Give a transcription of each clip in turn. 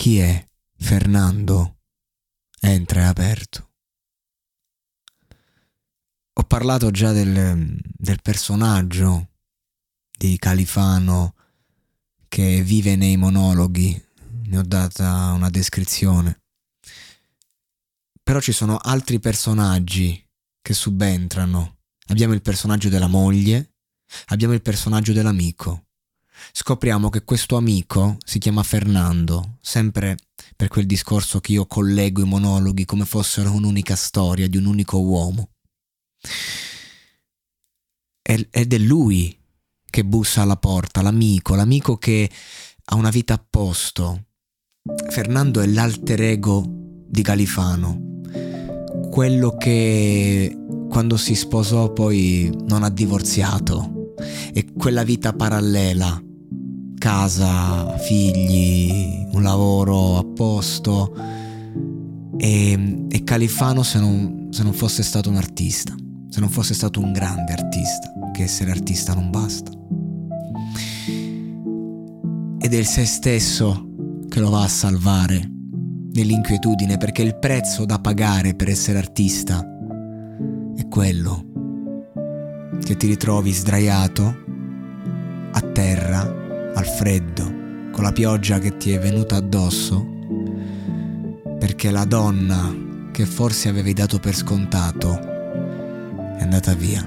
Chi è Fernando? Entra e aperto. Ho parlato già del, del personaggio di Califano che vive nei monologhi, ne ho data una descrizione. Però ci sono altri personaggi che subentrano. Abbiamo il personaggio della moglie, abbiamo il personaggio dell'amico. Scopriamo che questo amico si chiama Fernando, sempre per quel discorso che io collego i monologhi come fossero un'unica storia di un unico uomo. Ed è lui che bussa alla porta, l'amico, l'amico che ha una vita a posto. Fernando è l'alter ego di Califano, quello che quando si sposò poi non ha divorziato, è quella vita parallela casa, figli, un lavoro a posto e, e Califano se non, se non fosse stato un artista, se non fosse stato un grande artista, che essere artista non basta. Ed è il se stesso che lo va a salvare nell'inquietudine perché il prezzo da pagare per essere artista è quello che ti ritrovi sdraiato al freddo, con la pioggia che ti è venuta addosso, perché la donna che forse avevi dato per scontato è andata via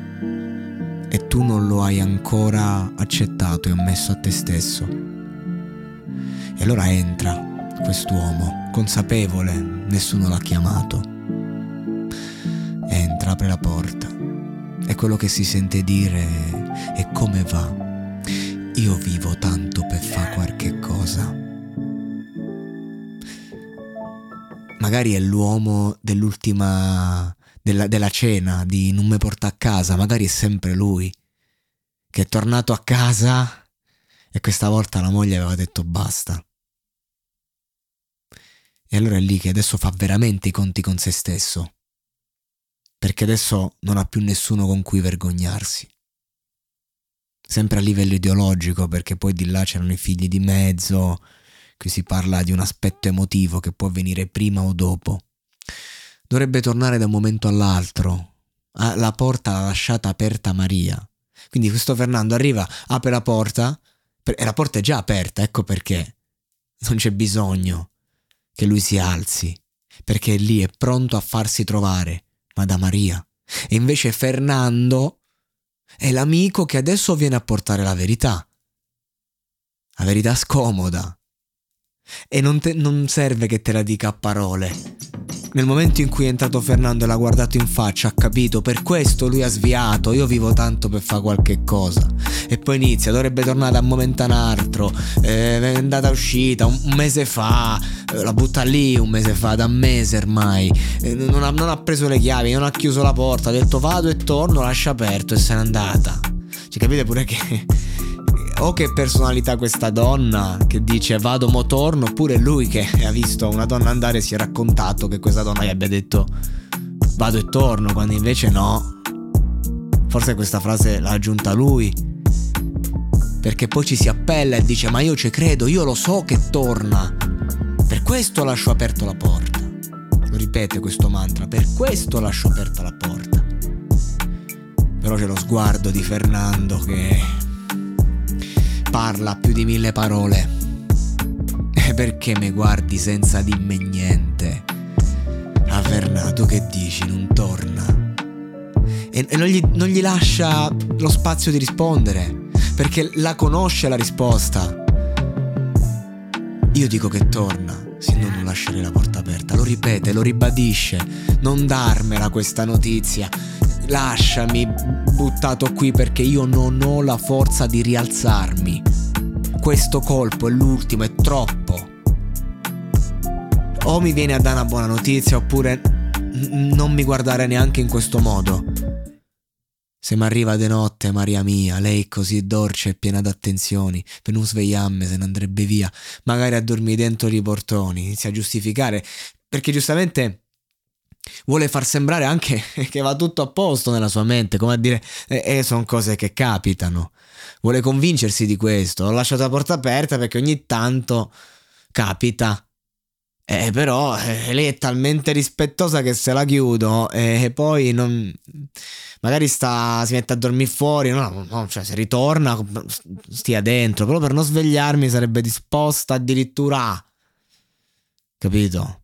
e tu non lo hai ancora accettato e ammesso a te stesso. E allora entra quest'uomo, consapevole, nessuno l'ha chiamato. Entra, apre la porta e quello che si sente dire è come va io vivo tanto per fare qualche cosa. Magari è l'uomo dell'ultima della, della cena di Non mi porta a casa, magari è sempre lui che è tornato a casa e questa volta la moglie aveva detto basta. E allora è lì che adesso fa veramente i conti con se stesso, perché adesso non ha più nessuno con cui vergognarsi sempre a livello ideologico, perché poi di là c'erano i figli di mezzo, qui si parla di un aspetto emotivo che può avvenire prima o dopo. Dovrebbe tornare da un momento all'altro. Ah, la porta l'ha lasciata aperta Maria. Quindi questo Fernando arriva, apre la porta, e la porta è già aperta, ecco perché. Non c'è bisogno che lui si alzi, perché lì è pronto a farsi trovare, ma da Maria. E invece Fernando è l'amico che adesso viene a portare la verità. La verità scomoda. E non, te, non serve che te la dica a parole. Nel momento in cui è entrato Fernando e l'ha guardato in faccia, ha capito, per questo lui ha sviato, io vivo tanto per fare qualche cosa. E poi inizia, dovrebbe tornare da un momento a un altro, eh, è andata uscita un, mese fa, eh, la butta lì un mese fa, da un mese ormai, eh, non, ha, non ha preso le chiavi, non ha chiuso la porta, ha detto vado e torno, lascia aperto e se n'è andata. Ci capite pure che o che personalità questa donna che dice vado mo torno, oppure lui che ha visto una donna andare e si è raccontato che questa donna gli abbia detto vado e torno, quando invece no. Forse questa frase l'ha aggiunta lui. Perché poi ci si appella e dice ma io ci credo, io lo so che torna. Per questo lascio aperto la porta. Lo ripete questo mantra, per questo lascio aperta la porta. Però c'è lo sguardo di Fernando che parla più di mille parole. E perché mi guardi senza dirmi niente? Fernando, che dici? Non torna. E, e non, gli, non gli lascia lo spazio di rispondere, perché la conosce la risposta. Io dico che torna, se no non lascerei la porta aperta. Lo ripete, lo ribadisce. Non darmela questa notizia lasciami buttato qui perché io non ho la forza di rialzarmi. Questo colpo è l'ultimo, è troppo. O mi viene a dare una buona notizia oppure non mi guardare neanche in questo modo. Se mi arriva de notte, Maria mia, lei così dolce e piena d'attenzioni, per non svegliarmi se ne andrebbe via, magari a dormire dentro i portoni, inizia a giustificare, perché giustamente vuole far sembrare anche che va tutto a posto nella sua mente, come a dire, eh, eh sono cose che capitano. Vuole convincersi di questo. Ho lasciato la porta aperta perché ogni tanto capita. Eh, però eh, lei è talmente rispettosa che se la chiudo e eh, poi non... magari sta, si mette a dormire fuori, no, no, cioè se ritorna stia dentro, però per non svegliarmi sarebbe disposta addirittura... Capito?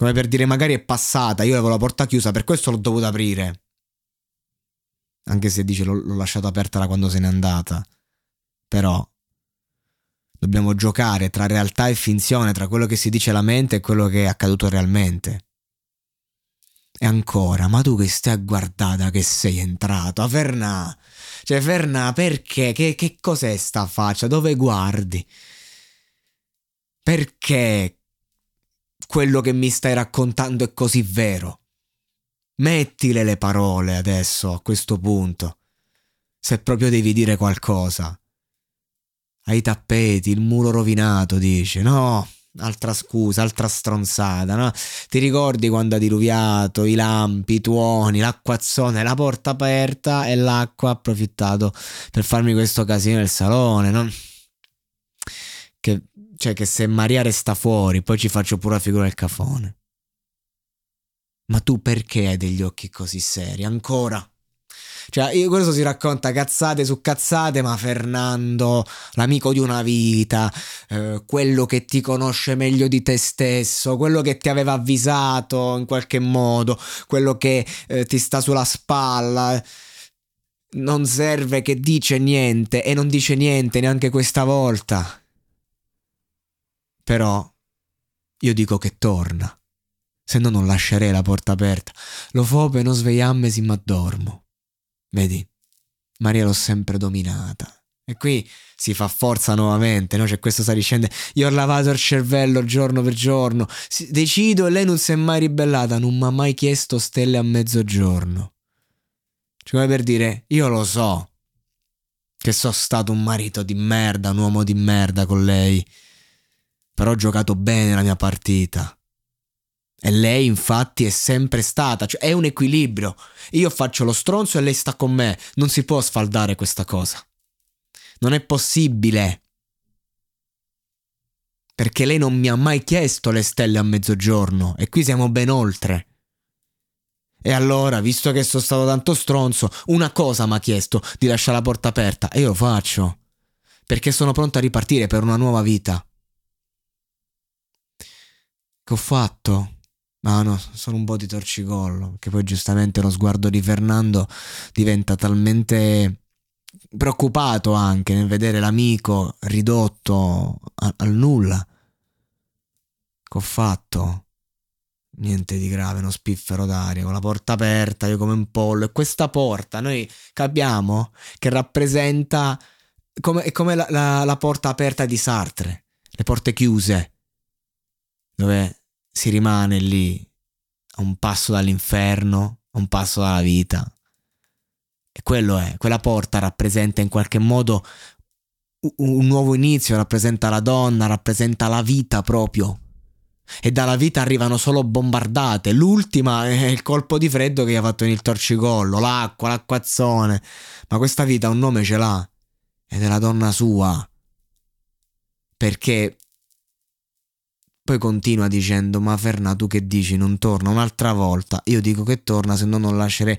Come per dire, magari è passata, io avevo la porta chiusa, per questo l'ho dovuta aprire. Anche se dice l'ho, l'ho lasciata aperta da quando se n'è andata. Però dobbiamo giocare tra realtà e finzione, tra quello che si dice la mente e quello che è accaduto realmente. E ancora, ma tu che stai a guardare che sei entrato? A Fernà! Cioè, Fernà, perché? Che, che cos'è sta faccia? Dove guardi? Perché? Quello che mi stai raccontando è così vero. Mettile le parole adesso, a questo punto. Se proprio devi dire qualcosa. Ai tappeti, il muro rovinato, dice. No, altra scusa, altra stronzata, no? Ti ricordi quando ha diluviato, i lampi, i tuoni, l'acquazzone, la porta aperta e l'acqua ha approfittato per farmi questo casino nel salone, no? Che cioè che se Maria resta fuori, poi ci faccio pure la figura del cafone. Ma tu perché hai degli occhi così seri? Ancora? Cioè, io, questo si racconta cazzate su cazzate, ma Fernando, l'amico di una vita, eh, quello che ti conosce meglio di te stesso, quello che ti aveva avvisato in qualche modo, quello che eh, ti sta sulla spalla, non serve che dice niente e non dice niente neanche questa volta. Però io dico che torna, se no non lascerei la porta aperta. Lo fo per non svegliarmi ma dormo. Vedi, Maria l'ho sempre dominata. E qui si fa forza nuovamente, no? C'è questo sta dicendo, io ho lavato il cervello giorno per giorno, decido e lei non si è mai ribellata, non mi ha mai chiesto stelle a mezzogiorno. Cioè come per dire, io lo so che sono stato un marito di merda, un uomo di merda con lei però ho giocato bene la mia partita. E lei infatti è sempre stata, cioè è un equilibrio. Io faccio lo stronzo e lei sta con me. Non si può sfaldare questa cosa. Non è possibile. Perché lei non mi ha mai chiesto le stelle a mezzogiorno e qui siamo ben oltre. E allora, visto che sono stato tanto stronzo, una cosa mi ha chiesto di lasciare la porta aperta e io lo faccio. Perché sono pronto a ripartire per una nuova vita. Che ho fatto? Ma no, sono un po' di torcicollo, che poi giustamente lo sguardo di Fernando diventa talmente preoccupato anche nel vedere l'amico ridotto al nulla. Che ho fatto? Niente di grave, uno spiffero d'aria, con la porta aperta, io come un pollo. E questa porta noi capiamo che rappresenta come, è come la, la, la porta aperta di Sartre, le porte chiuse, dove si rimane lì a un passo dall'inferno, a un passo dalla vita. E quello è, quella porta rappresenta in qualche modo un nuovo inizio, rappresenta la donna, rappresenta la vita proprio. E dalla vita arrivano solo bombardate. L'ultima è il colpo di freddo che gli ha fatto il torcicollo, l'acqua, l'acquazzone. Ma questa vita un nome ce l'ha. Ed è la donna sua. Perché poi continua dicendo: Ma Ferna, tu che dici? Non torna un'altra volta. Io dico che torna, se no non lascerei.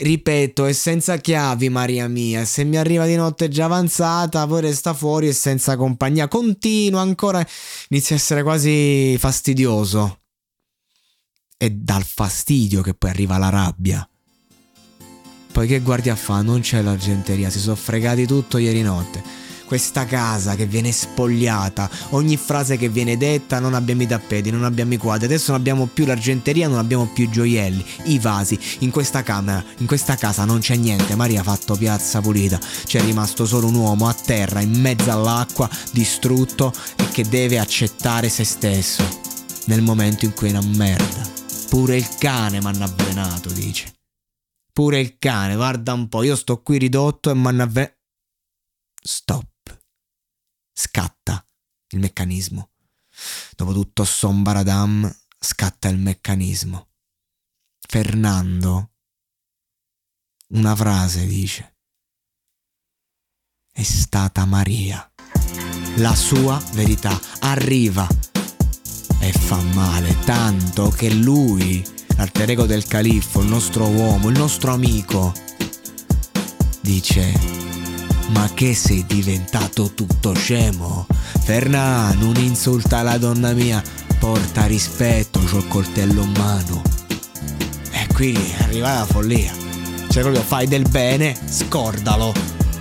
Ripeto, è senza chiavi, Maria mia. Se mi arriva di notte già avanzata, poi resta fuori e senza compagnia. Continua ancora. Inizia a essere quasi fastidioso. È dal fastidio che poi arriva la rabbia. Poi che guardi a fa? Non c'è l'argenteria, si sono fregati tutto ieri notte questa casa che viene spogliata, ogni frase che viene detta, non abbiamo i tappeti, non abbiamo i quadri, adesso non abbiamo più l'argenteria, non abbiamo più i gioielli, i vasi, in questa camera, in questa casa non c'è niente, Maria ha fatto piazza pulita, c'è rimasto solo un uomo a terra, in mezzo all'acqua, distrutto e che deve accettare se stesso, nel momento in cui è una merda. Pure il cane mi hanno avvelenato, dice. Pure il cane, guarda un po', io sto qui ridotto e mi hanno avvelenato. Stop scatta il meccanismo. Dopo tutto Sombaradam scatta il meccanismo. Fernando una frase dice. È stata Maria. La sua verità arriva e fa male tanto che lui, l'alter ego del califfo, il nostro uomo, il nostro amico, dice ma che sei diventato tutto scemo? Ferna, non insulta la donna mia, porta rispetto, c'ho il coltello in mano. E qui arriva la follia. Cioè proprio fai del bene, scordalo.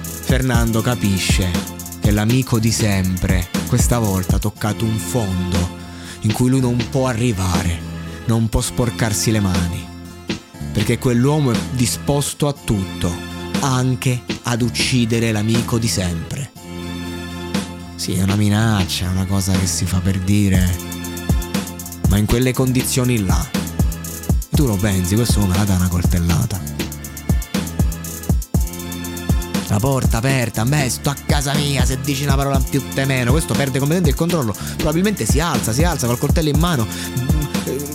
Fernando capisce che l'amico di sempre questa volta ha toccato un fondo in cui lui non può arrivare, non può sporcarsi le mani. Perché quell'uomo è disposto a tutto anche ad uccidere l'amico di sempre. Sì, è una minaccia, è una cosa che si fa per dire, ma in quelle condizioni là, tu lo pensi, questo uno me la dà una coltellata. La porta aperta, beh, sto a casa mia, se dici una parola più te meno, questo perde completamente il controllo, probabilmente si alza, si alza col coltello in mano,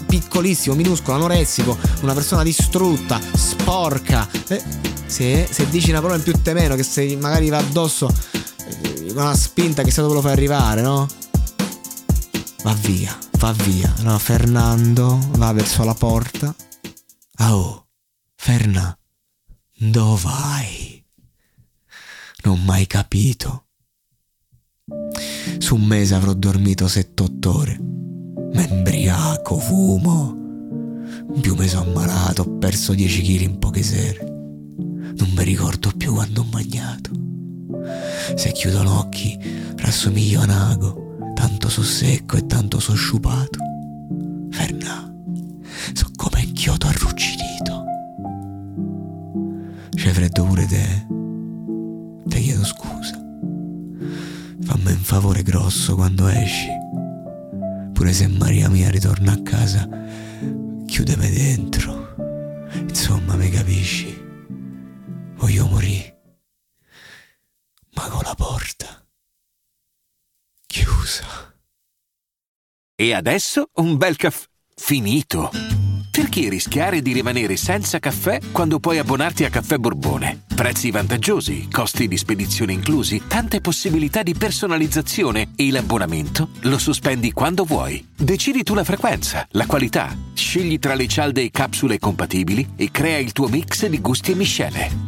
piccolissimo, minuscolo, anoressico, una persona distrutta, sporca. Eh, se, se dici una parola in più te meno, che se magari va addosso eh, una spinta che sa dove lo fai arrivare, no? Va via, va via. No, Fernando va verso la porta. Oh, Ferna, dove vai? Non mai capito. Su un mese avrò dormito 7-8 ore. Ma embriaco, fumo. Più mi sono ammalato, ho perso 10 kg in poche sere. Non mi ricordo più quando ho mangiato. Se chiudo gli occhi, rassomiglio a ago, tanto so secco e tanto so sciupato. Ferna, so come un chiodo arrugginito. C'è freddo pure te. Ti chiedo scusa. Fammi un favore grosso quando esci. Pure se Maria mia ritorna a casa, chiudemi dentro. Insomma, mi capisci? Voglio morire, ma con la porta chiusa. E adesso un bel caffè finito. Perché rischiare di rimanere senza caffè quando puoi abbonarti a Caffè Borbone? Prezzi vantaggiosi, costi di spedizione inclusi, tante possibilità di personalizzazione e l'abbonamento lo sospendi quando vuoi. Decidi tu la frequenza, la qualità, scegli tra le cialde e capsule compatibili e crea il tuo mix di gusti e miscele.